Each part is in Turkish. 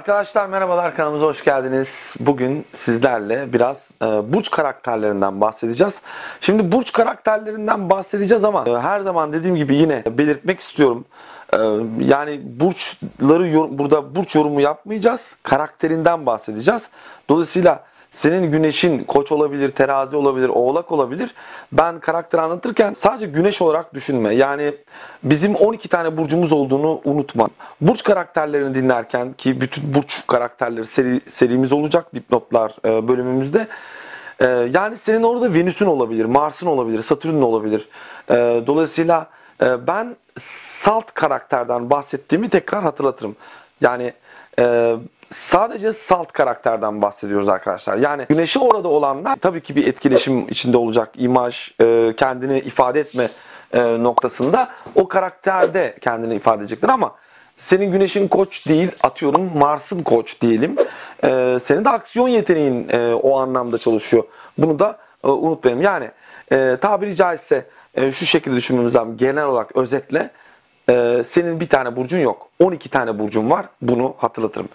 Arkadaşlar merhabalar kanalımıza hoş geldiniz. Bugün sizlerle biraz e, burç karakterlerinden bahsedeceğiz. Şimdi burç karakterlerinden bahsedeceğiz ama e, her zaman dediğim gibi yine belirtmek istiyorum. E, yani burçları burada burç yorumu yapmayacağız. Karakterinden bahsedeceğiz. Dolayısıyla senin güneşin koç olabilir, terazi olabilir, oğlak olabilir. Ben karakter anlatırken sadece güneş olarak düşünme. Yani bizim 12 tane burcumuz olduğunu unutma. Burç karakterlerini dinlerken ki bütün burç karakterleri seri, serimiz olacak dipnotlar e, bölümümüzde. E, yani senin orada Venüs'ün olabilir, Mars'ın olabilir, Satürn'ün olabilir. E, dolayısıyla ben salt karakterden bahsettiğimi tekrar hatırlatırım. Yani e, sadece salt karakterden bahsediyoruz arkadaşlar. Yani güneşi orada olanlar tabii ki bir etkileşim içinde olacak. İmaj, e, kendini ifade etme e, noktasında o karakterde kendini ifade edecektir ama senin güneşin koç değil atıyorum Mars'ın koç diyelim. E, senin de aksiyon yeteneğin o anlamda çalışıyor. Bunu da e, unutmayalım. Yani e, tabiri caizse şu şekilde düşünmemiz lazım. Genel olarak özetle ee, senin bir tane burcun yok. 12 tane burcun var. Bunu hatırlatırım.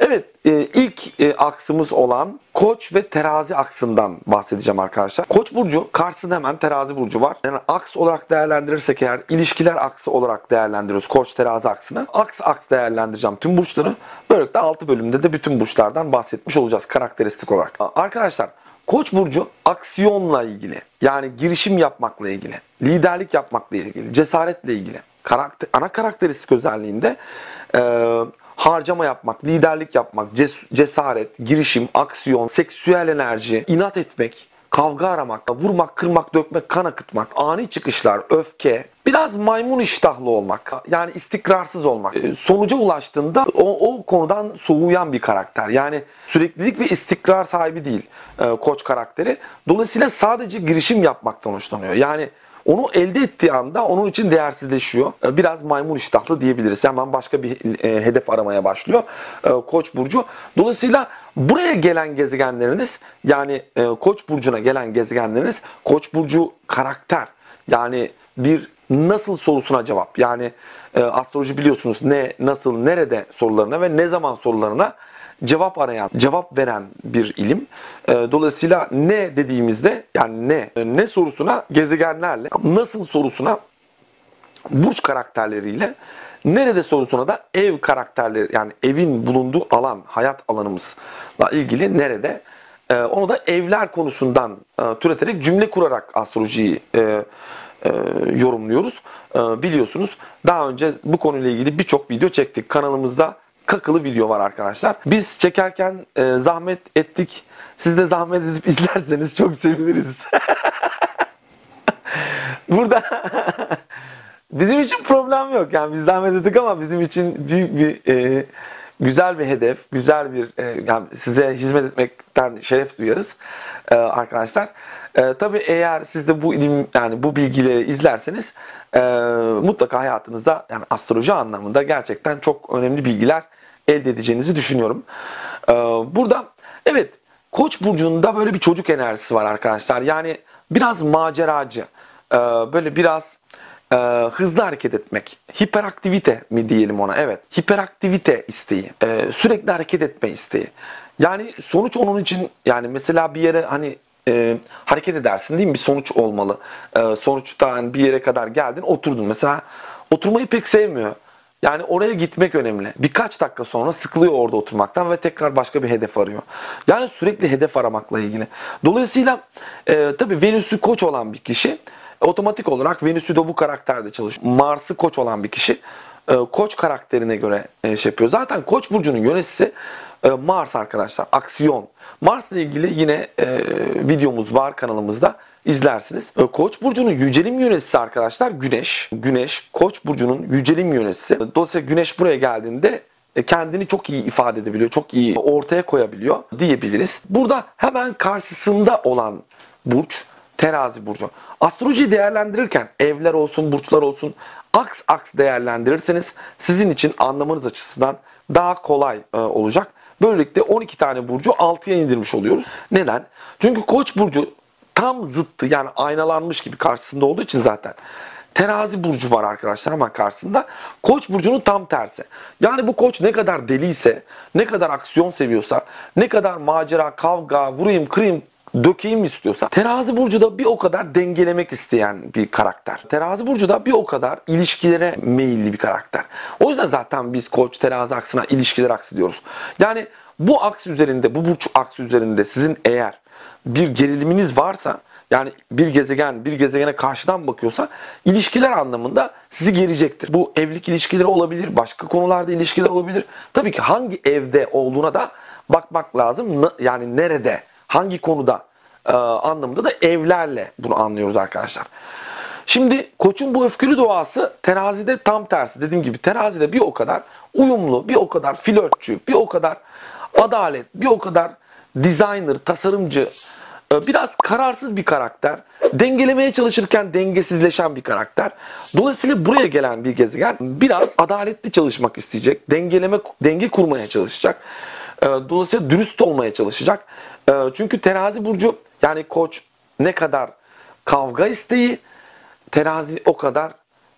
Evet e, ilk e, aksımız olan koç ve terazi aksından bahsedeceğim arkadaşlar. Koç burcu karşısında hemen terazi burcu var. Yani aks olarak değerlendirirsek eğer ilişkiler aksı olarak değerlendiriyoruz. Koç terazi aksını. Aks aks değerlendireceğim tüm burçları. Böylelikle 6 bölümde de bütün burçlardan bahsetmiş olacağız karakteristik olarak. Arkadaşlar Koç burcu aksiyonla ilgili yani girişim yapmakla ilgili, liderlik yapmakla ilgili, cesaretle ilgili karakter, ana karakteristik özelliğinde e, harcama yapmak, liderlik yapmak, ces, cesaret, girişim, aksiyon, seksüel enerji, inat etmek, kavga aramak, vurmak, kırmak, dökmek, kan akıtmak, ani çıkışlar, öfke, biraz maymun iştahlı olmak, yani istikrarsız olmak. E, Sonuca ulaştığında o, o konudan soğuyan bir karakter. Yani süreklilik ve istikrar sahibi değil e, koç karakteri. Dolayısıyla sadece girişim yapmaktan hoşlanıyor. Yani onu elde ettiği anda onun için değersizleşiyor. E, Biraz maymun iştahlı diyebiliriz. Hemen başka bir e, hedef aramaya başlıyor e, Koç burcu. Dolayısıyla buraya gelen gezegenleriniz yani Koç burcuna gelen gezegenleriniz Koç burcu karakter yani bir nasıl sorusuna cevap. Yani astroloji biliyorsunuz ne, nasıl, nerede sorularına ve ne zaman sorularına cevap arayan, cevap veren bir ilim. E, dolayısıyla ne dediğimizde yani ne, ne sorusuna gezegenlerle, nasıl sorusuna burç karakterleriyle, nerede sorusuna da ev karakterleri yani evin bulunduğu alan, hayat alanımızla ilgili nerede e, onu da evler konusundan e, türeterek cümle kurarak astrolojiyi e, yorumluyoruz. Biliyorsunuz daha önce bu konuyla ilgili birçok video çektik. Kanalımızda kakılı video var arkadaşlar. Biz çekerken e, zahmet ettik. Siz de zahmet edip izlerseniz çok seviniriz. Burada bizim için problem yok. Yani biz zahmet ettik ama bizim için büyük bir e, güzel bir hedef, güzel bir e, yani size hizmet etmekten şeref duyarız e, arkadaşlar. E, tabii eğer siz de bu ilim yani bu bilgileri izlerseniz e, mutlaka hayatınızda yani astroloji anlamında gerçekten çok önemli bilgiler elde edeceğinizi düşünüyorum. E, burada evet Koç burcunda böyle bir çocuk enerjisi var arkadaşlar. Yani biraz maceracı, e, böyle biraz e, hızlı hareket etmek, hiperaktivite mi diyelim ona? Evet, hiperaktivite isteği, e, sürekli hareket etme isteği. Yani sonuç onun için yani mesela bir yere hani e, hareket edersin değil mi? Bir sonuç olmalı. E, sonuçta yani bir yere kadar geldin, oturdun. Mesela oturmayı pek sevmiyor. Yani oraya gitmek önemli. Birkaç dakika sonra sıkılıyor orada oturmaktan ve tekrar başka bir hedef arıyor. Yani sürekli hedef aramakla ilgili. Dolayısıyla e, tabii Venüs'ü koç olan bir kişi otomatik olarak Venüs'ü de bu karakterde çalışıyor. Mars'ı koç olan bir kişi e, koç karakterine göre e, şey yapıyor. Zaten koç burcunun yöneticisi e, Mars arkadaşlar. Aksiyon. Mars'la ilgili yine videomuz var kanalımızda izlersiniz. Koç burcunun yücelim yöneticisi arkadaşlar Güneş. Güneş Koç burcunun yücelim yöneticisi. Dolayısıyla Güneş buraya geldiğinde kendini çok iyi ifade edebiliyor, çok iyi ortaya koyabiliyor diyebiliriz. Burada hemen karşısında olan burç terazi burcu. Astrolojiyi değerlendirirken evler olsun, burçlar olsun aks aks değerlendirirseniz sizin için anlamanız açısından daha kolay e, olacak. Böylelikle 12 tane burcu 6'ya indirmiş oluyoruz. Neden? Çünkü Koç burcu tam zıttı yani aynalanmış gibi karşısında olduğu için zaten terazi burcu var arkadaşlar ama karşısında. Koç burcunun tam tersi. Yani bu koç ne kadar deliyse, ne kadar aksiyon seviyorsa, ne kadar macera, kavga, vurayım, kırayım, dökeyim istiyorsa terazi burcu da bir o kadar dengelemek isteyen bir karakter. Terazi burcu da bir o kadar ilişkilere meyilli bir karakter. O yüzden zaten biz koç terazi aksına ilişkiler aksı diyoruz. Yani bu aks üzerinde, bu burç aksı üzerinde sizin eğer bir geriliminiz varsa yani bir gezegen bir gezegene karşıdan bakıyorsa ilişkiler anlamında sizi gerecektir. Bu evlilik ilişkileri olabilir, başka konularda ilişkiler olabilir. Tabii ki hangi evde olduğuna da bakmak lazım. Yani nerede, hangi konuda e, anlamında da evlerle bunu anlıyoruz arkadaşlar. Şimdi koçun bu öfkeli doğası terazide tam tersi. Dediğim gibi terazide bir o kadar uyumlu, bir o kadar flörtçü, bir o kadar adalet, bir o kadar designer, tasarımcı, e, biraz kararsız bir karakter. Dengelemeye çalışırken dengesizleşen bir karakter. Dolayısıyla buraya gelen bir gezegen biraz adaletli çalışmak isteyecek. Dengeleme, denge kurmaya çalışacak. E, dolayısıyla dürüst olmaya çalışacak. E, çünkü terazi burcu yani koç ne kadar kavga isteği, terazi o kadar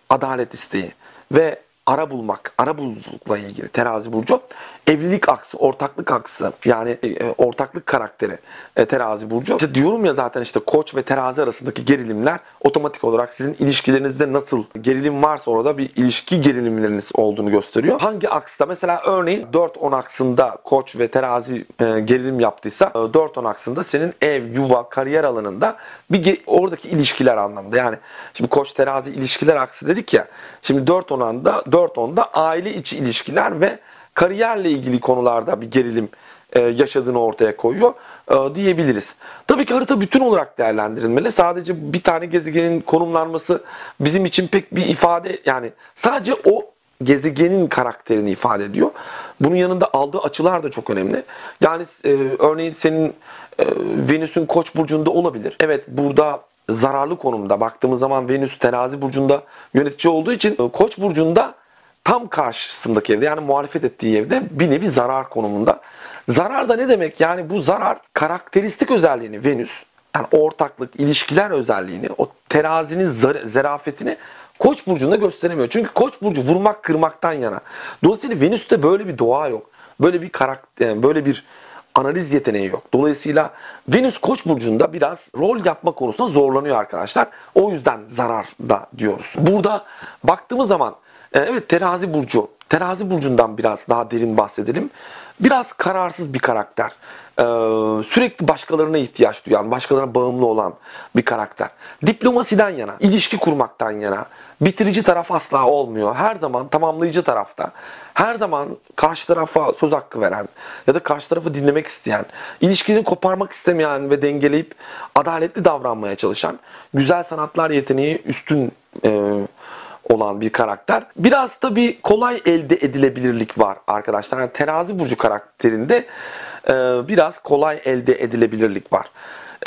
adalet isteği. Ve ara bulmak, ara buluculukla ilgili terazi burcu evlilik aksı, ortaklık aksı yani e, ortaklık karakteri e, terazi burcu. İşte diyorum ya zaten işte koç ve terazi arasındaki gerilimler otomatik olarak sizin ilişkilerinizde nasıl gerilim varsa orada bir ilişki gerilimleriniz olduğunu gösteriyor. Hangi aksta mesela örneğin 4-10 aksında koç ve terazi e, gerilim yaptıysa 4-10 aksında senin ev, yuva, kariyer alanında bir oradaki ilişkiler anlamında. Yani şimdi koç terazi ilişkiler aksı dedik ya. Şimdi 4-10'da 4-10'da aile içi ilişkiler ve kariyerle ilgili konularda bir gerilim e, yaşadığını ortaya koyuyor e, diyebiliriz. Tabii ki harita bütün olarak değerlendirilmeli. Sadece bir tane gezegenin konumlanması bizim için pek bir ifade yani sadece o gezegenin karakterini ifade ediyor. Bunun yanında aldığı açılar da çok önemli. Yani e, örneğin senin e, Venüs'ün Koç burcunda olabilir. Evet burada zararlı konumda baktığımız zaman Venüs terazi burcunda yönetici olduğu için e, Koç burcunda tam karşısındaki evde yani muhalefet ettiği evde bir nevi zarar konumunda. Zarar da ne demek? Yani bu zarar karakteristik özelliğini Venüs yani ortaklık, ilişkiler özelliğini, o terazinin zerafetini Koç burcunda gösteremiyor. Çünkü Koç burcu vurmak, kırmaktan yana. Dolayısıyla Venüs'te böyle bir doğa yok. Böyle bir karakter, böyle bir analiz yeteneği yok. Dolayısıyla Venüs Koç burcunda biraz rol yapma konusunda zorlanıyor arkadaşlar. O yüzden zarar da diyoruz. Burada baktığımız zaman evet terazi burcu. Terazi burcundan biraz daha derin bahsedelim. Biraz kararsız bir karakter. Ee, sürekli başkalarına ihtiyaç duyan, başkalarına bağımlı olan bir karakter. Diplomasiden yana, ilişki kurmaktan yana. Bitirici taraf asla olmuyor. Her zaman tamamlayıcı tarafta. Her zaman karşı tarafa söz hakkı veren ya da karşı tarafı dinlemek isteyen, ilişkini koparmak istemeyen ve dengeleyip adaletli davranmaya çalışan, güzel sanatlar yeteneği üstün e, olan bir karakter. Biraz da bir kolay elde edilebilirlik var arkadaşlar. Yani terazi burcu karakterinde e, biraz kolay elde edilebilirlik var.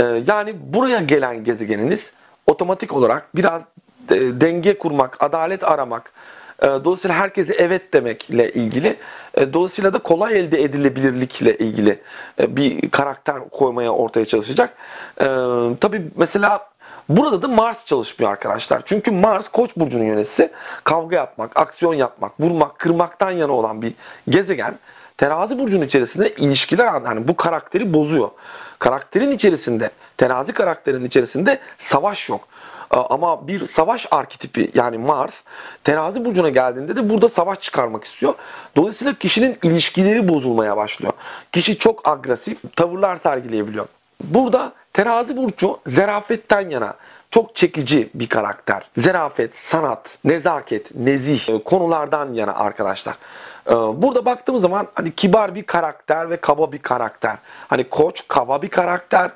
E, yani buraya gelen gezegeniniz otomatik olarak biraz e, denge kurmak, adalet aramak, e, dolayısıyla herkese evet demekle ilgili, e, dolayısıyla da kolay elde edilebilirlikle ilgili e, bir karakter koymaya ortaya çalışacak. E, tabii mesela Burada da Mars çalışmıyor arkadaşlar. Çünkü Mars Koç burcunun yöneticisi kavga yapmak, aksiyon yapmak, vurmak, kırmaktan yana olan bir gezegen. Terazi burcunun içerisinde ilişkiler yani bu karakteri bozuyor. Karakterin içerisinde, terazi karakterin içerisinde savaş yok. Ama bir savaş arketipi yani Mars terazi burcuna geldiğinde de burada savaş çıkarmak istiyor. Dolayısıyla kişinin ilişkileri bozulmaya başlıyor. Kişi çok agresif tavırlar sergileyebiliyor. Burada terazi burcu zerafetten yana çok çekici bir karakter. Zerafet, sanat, nezaket, nezih e, konulardan yana arkadaşlar. E, burada baktığımız zaman hani kibar bir karakter ve kaba bir karakter. Hani koç kaba bir karakter,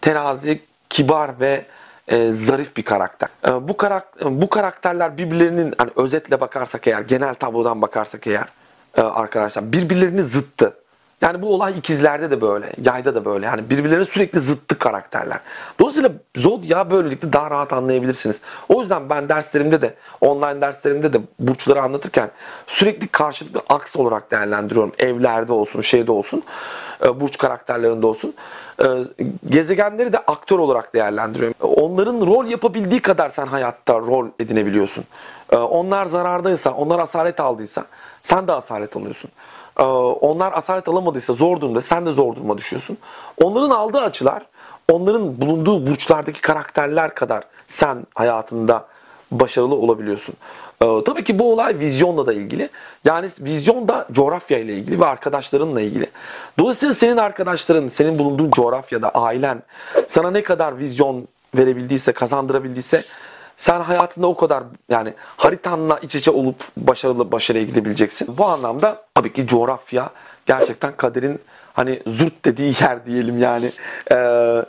terazi kibar ve e, zarif bir karakter. E, bu karakter bu karakterler birbirlerinin hani özetle bakarsak eğer, genel tablodan bakarsak eğer e, arkadaşlar birbirlerini zıttı. Yani bu olay ikizlerde de böyle, yayda da böyle. Yani birbirlerine sürekli zıttı karakterler. Dolayısıyla Zodya böylelikle daha rahat anlayabilirsiniz. O yüzden ben derslerimde de, online derslerimde de burçları anlatırken sürekli karşılıklı aks olarak değerlendiriyorum. Evlerde olsun, şeyde olsun, e, burç karakterlerinde olsun. E, gezegenleri de aktör olarak değerlendiriyorum. Onların rol yapabildiği kadar sen hayatta rol edinebiliyorsun. E, onlar zarardaysa, onlar asalet aldıysa sen de asalet alıyorsun. Ee, onlar asalet alamadıysa zor durumda sen de zor duruma düşüyorsun. Onların aldığı açılar onların bulunduğu burçlardaki karakterler kadar sen hayatında başarılı olabiliyorsun. Ee, tabii ki bu olay vizyonla da ilgili. Yani vizyon da coğrafya ile ilgili ve arkadaşlarınla ilgili. Dolayısıyla senin arkadaşların, senin bulunduğun coğrafyada, ailen sana ne kadar vizyon verebildiyse, kazandırabildiyse sen hayatında o kadar yani haritanla iç içe olup başarılı başarıya gidebileceksin. Bu anlamda tabii ki coğrafya gerçekten kaderin hani zurt dediği yer diyelim yani. Ee,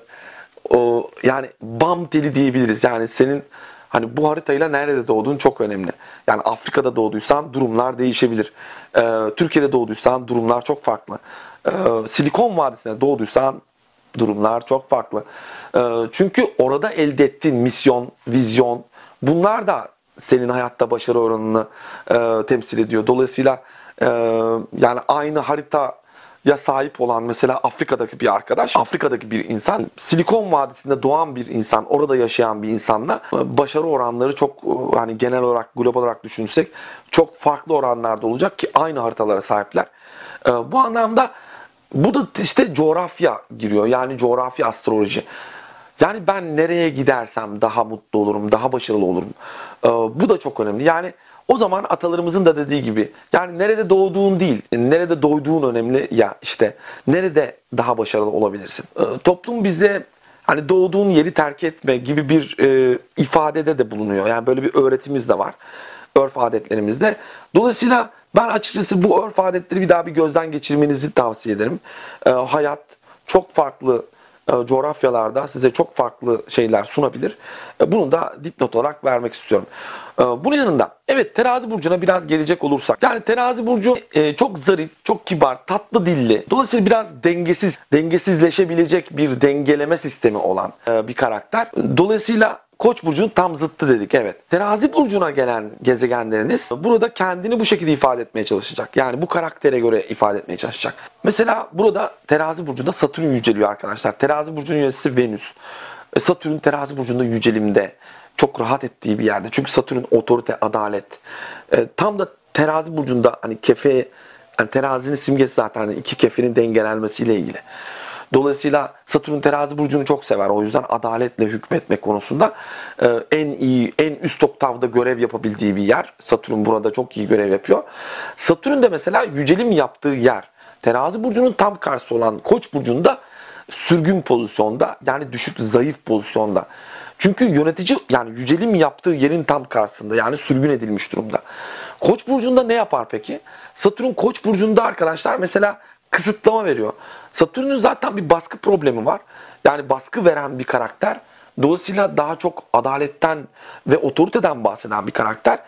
o yani bam teli diyebiliriz. Yani senin hani bu haritayla nerede doğduğun çok önemli. Yani Afrika'da doğduysan durumlar değişebilir. Ee, Türkiye'de doğduysan durumlar çok farklı. Ee, Silikon Vadisi'nde doğduysan durumlar çok farklı. Ee, çünkü orada elde ettiğin misyon, vizyon bunlar da senin hayatta başarı oranını e, temsil ediyor. Dolayısıyla e, yani aynı harita ya sahip olan mesela Afrika'daki bir arkadaş, Afrika'daki bir insan, Silikon Vadisi'nde doğan bir insan, orada yaşayan bir insanla e, başarı oranları çok hani genel olarak global olarak düşünürsek çok farklı oranlarda olacak ki aynı haritalara sahipler. Bu anlamda bu da işte coğrafya giriyor. Yani coğrafya astroloji. Yani ben nereye gidersem daha mutlu olurum, daha başarılı olurum. Ee, bu da çok önemli. Yani o zaman atalarımızın da dediği gibi yani nerede doğduğun değil, nerede doyduğun önemli ya işte nerede daha başarılı olabilirsin. Ee, toplum bize hani doğduğun yeri terk etme gibi bir e, ifadede de bulunuyor. Yani böyle bir öğretimiz de var. Örf adetlerimizde. Dolayısıyla ben açıkçası bu örf adetleri bir daha bir gözden geçirmenizi tavsiye ederim. E, hayat çok farklı e, coğrafyalarda size çok farklı şeyler sunabilir. E, bunu da dipnot olarak vermek istiyorum. E, bunun yanında evet terazi burcuna biraz gelecek olursak. Yani terazi burcu çok zarif, çok kibar, tatlı dilli. Dolayısıyla biraz dengesiz, dengesizleşebilecek bir dengeleme sistemi olan bir karakter. Dolayısıyla Koç burcunun tam zıttı dedik evet. Terazi burcuna gelen gezegenleriniz burada kendini bu şekilde ifade etmeye çalışacak. Yani bu karaktere göre ifade etmeye çalışacak. Mesela burada terazi burcunda Satürn yüceliyor arkadaşlar. Terazi burcunun yöneticisi Venüs. E, Satürn terazi burcunda yücelimde. Çok rahat ettiği bir yerde. Çünkü Satürn otorite, adalet. E, tam da terazi burcunda hani kefe yani terazinin simgesi zaten hani iki kefenin dengelenmesiyle ilgili. Dolayısıyla Satürn terazi burcunu çok sever. O yüzden adaletle hükmetme konusunda e, en iyi, en üst oktavda görev yapabildiği bir yer. Satürn burada çok iyi görev yapıyor. Satürn de mesela yücelim yaptığı yer. Terazi burcunun tam karşısı olan Koç burcunda sürgün pozisyonda yani düşük zayıf pozisyonda. Çünkü yönetici yani yücelim yaptığı yerin tam karşısında yani sürgün edilmiş durumda. Koç burcunda ne yapar peki? Satürn Koç burcunda arkadaşlar mesela kısıtlama veriyor. Satürn'ün zaten bir baskı problemi var. Yani baskı veren bir karakter. Dolayısıyla daha çok adaletten ve otoriteden bahseden bir karakter.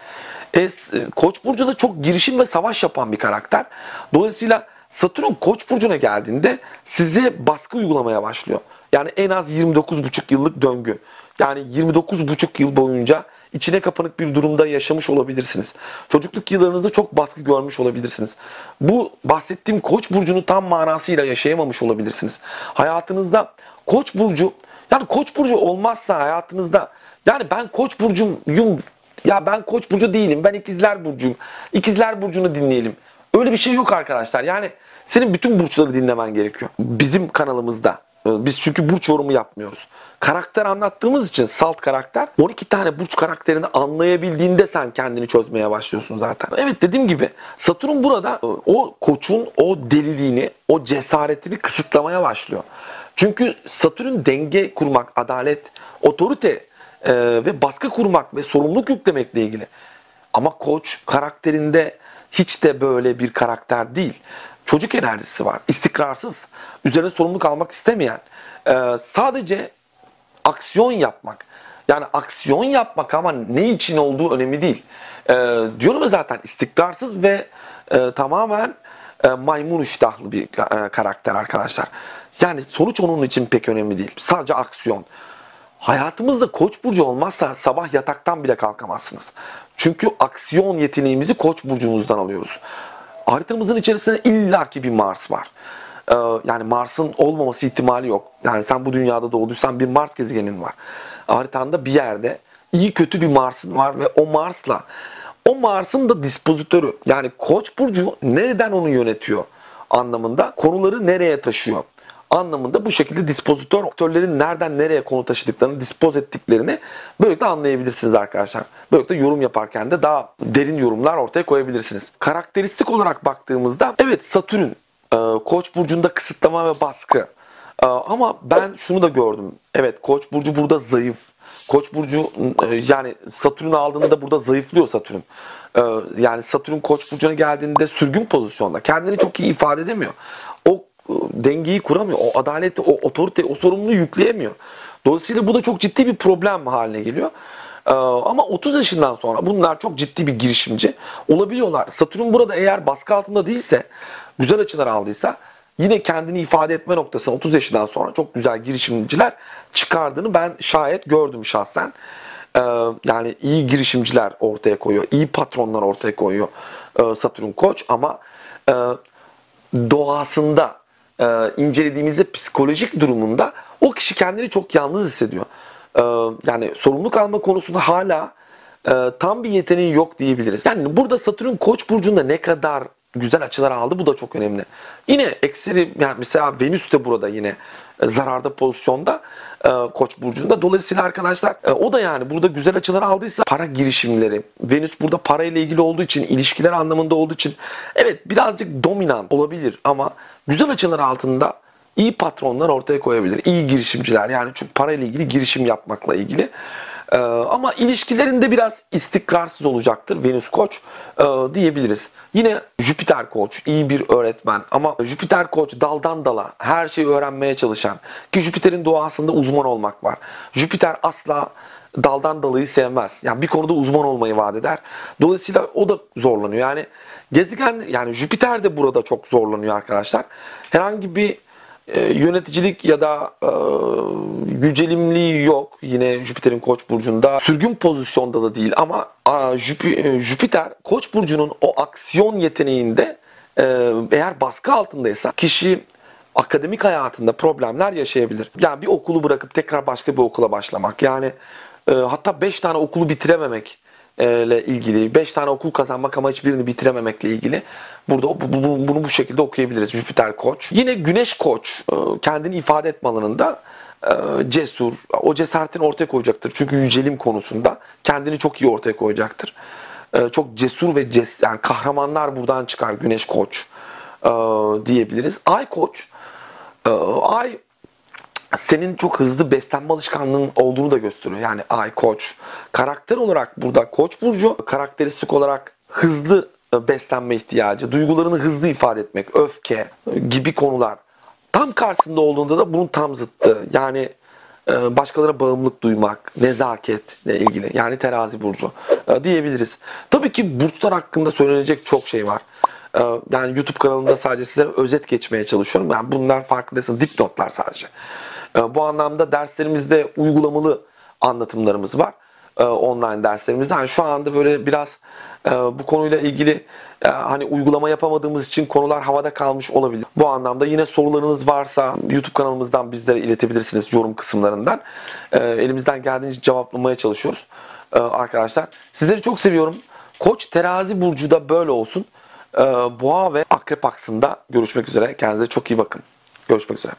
E, Koç burcu da çok girişim ve savaş yapan bir karakter. Dolayısıyla Satürn Koç burcuna geldiğinde size baskı uygulamaya başlıyor. Yani en az 29,5 yıllık döngü. Yani 29,5 yıl boyunca içine kapanık bir durumda yaşamış olabilirsiniz. Çocukluk yıllarınızda çok baskı görmüş olabilirsiniz. Bu bahsettiğim koç burcunu tam manasıyla yaşayamamış olabilirsiniz. Hayatınızda koç burcu yani koç burcu olmazsa hayatınızda yani ben koç burcuyum ya ben koç burcu değilim ben ikizler burcuyum. İkizler burcunu dinleyelim. Öyle bir şey yok arkadaşlar. Yani senin bütün burçları dinlemen gerekiyor. Bizim kanalımızda. Biz çünkü burç yorumu yapmıyoruz karakter anlattığımız için salt karakter 12 tane burç karakterini anlayabildiğinde sen kendini çözmeye başlıyorsun zaten. Evet dediğim gibi Satürn burada e, o koçun o deliliğini, o cesaretini kısıtlamaya başlıyor. Çünkü Satürn denge kurmak, adalet, otorite e, ve baskı kurmak ve sorumluluk yüklemekle ilgili. Ama koç karakterinde hiç de böyle bir karakter değil. Çocuk enerjisi var. istikrarsız. Üzerine sorumluluk almak istemeyen. Ee, sadece aksiyon yapmak. Yani aksiyon yapmak ama ne için olduğu önemli değil. E, diyorum zaten istikrarsız ve e, tamamen e, maymun iştahlı bir e, karakter arkadaşlar. Yani sonuç onun için pek önemli değil. Sadece aksiyon. Hayatımızda koç burcu olmazsa sabah yataktan bile kalkamazsınız. Çünkü aksiyon yeteneğimizi koç burcumuzdan alıyoruz. Haritamızın içerisinde illaki bir Mars var. Ee, yani Mars'ın olmaması ihtimali yok. Yani sen bu dünyada doğduysan bir Mars gezegenin var. Haritanda bir yerde iyi kötü bir Mars'ın var ve o Mars'la o Mars'ın da dispozitörü yani Koç burcu nereden onu yönetiyor anlamında konuları nereye taşıyor anlamında bu şekilde dispozitör aktörlerin nereden nereye konu taşıdıklarını, dispoz ettiklerini böylelikle anlayabilirsiniz arkadaşlar. Böylelikle yorum yaparken de daha derin yorumlar ortaya koyabilirsiniz. Karakteristik olarak baktığımızda evet Satürn e, Koç burcunda kısıtlama ve baskı. E, ama ben şunu da gördüm. Evet Koç burcu burada zayıf. Koç burcu e, yani Satürn aldığında burada zayıflıyor Satürn. Yani Satürn Koç burcuna geldiğinde sürgün pozisyonda. Kendini çok iyi ifade edemiyor. Dengeyi kuramıyor. O adaleti, o otorite, o sorumluluğu yükleyemiyor. Dolayısıyla bu da çok ciddi bir problem haline geliyor. Ee, ama 30 yaşından sonra bunlar çok ciddi bir girişimci olabiliyorlar. Satürn burada eğer baskı altında değilse, güzel açılar aldıysa yine kendini ifade etme noktasına 30 yaşından sonra çok güzel girişimciler çıkardığını ben şayet gördüm şahsen. Ee, yani iyi girişimciler ortaya koyuyor, iyi patronlar ortaya koyuyor ee, Satürn Koç ama e, doğasında e, incelediğimizde psikolojik durumunda o kişi kendini çok yalnız hissediyor. E, yani sorumluluk alma konusunda hala e, tam bir yeteneği yok diyebiliriz. Yani burada Satürn Koç burcunda ne kadar güzel açılar aldı bu da çok önemli. Yine ekseri yani mesela Venüs de burada yine e, zararda pozisyonda e, Koç burcunda. Dolayısıyla arkadaşlar e, o da yani burada güzel açılar aldıysa para girişimleri. Venüs burada parayla ilgili olduğu için, ilişkiler anlamında olduğu için evet birazcık dominant olabilir ama güzel açılar altında iyi patronlar ortaya koyabilir. İyi girişimciler yani çünkü parayla ilgili girişim yapmakla ilgili. Ee, ama ilişkilerinde biraz istikrarsız olacaktır Venüs Koç e, diyebiliriz. Yine Jüpiter Koç iyi bir öğretmen ama Jüpiter Koç daldan dala her şeyi öğrenmeye çalışan ki Jüpiter'in doğasında uzman olmak var. Jüpiter asla daldan dalayı sevmez. Yani bir konuda uzman olmayı vaat eder. Dolayısıyla o da zorlanıyor. Yani gezegen yani Jüpiter de burada çok zorlanıyor arkadaşlar. Herhangi bir e, yöneticilik ya da e, yücelimliği yok. Yine Jüpiter'in Koç burcunda sürgün pozisyonda da değil ama a, e, Jüpiter Koç burcunun o aksiyon yeteneğinde e, eğer baskı altındaysa kişi akademik hayatında problemler yaşayabilir. Yani bir okulu bırakıp tekrar başka bir okula başlamak. Yani e, hatta 5 tane okulu bitirememek ile ilgili 5 tane okul kazanmak ama hiçbirini bitirememekle ilgili burada bu, bu, bunu bu şekilde okuyabiliriz. Jüpiter koç. Yine güneş koç e, kendini ifade etme alanında e, cesur, o cesaretini ortaya koyacaktır. Çünkü yücelim konusunda kendini çok iyi ortaya koyacaktır. E, çok cesur ve ces yani kahramanlar buradan çıkar güneş koç diyebiliriz. Ay koç Ay senin çok hızlı beslenme alışkanlığın olduğunu da gösteriyor. Yani ay koç. Karakter olarak burada koç burcu karakteristik olarak hızlı e, beslenme ihtiyacı, duygularını hızlı ifade etmek, öfke gibi konular. Tam karşısında olduğunda da bunun tam zıttı. Yani e, başkalarına bağımlılık duymak, nezaketle ilgili. Yani terazi burcu e, diyebiliriz. Tabii ki burçlar hakkında söylenecek çok şey var. Yani YouTube kanalımda sadece sizlere özet geçmeye çalışıyorum. Yani bunlar farkındaysanız dipnotlar sadece. Ee, bu anlamda derslerimizde uygulamalı anlatımlarımız var. Ee, online derslerimizde. Yani şu anda böyle biraz e, bu konuyla ilgili e, hani uygulama yapamadığımız için konular havada kalmış olabilir. Bu anlamda yine sorularınız varsa YouTube kanalımızdan bizlere iletebilirsiniz yorum kısımlarından. Elimizden geldiğince cevaplamaya çalışıyoruz arkadaşlar. Sizleri çok seviyorum. Koç terazi burcu da böyle olsun. Boğa ve akrep aksında görüşmek üzere. Kendinize çok iyi bakın. Görüşmek üzere.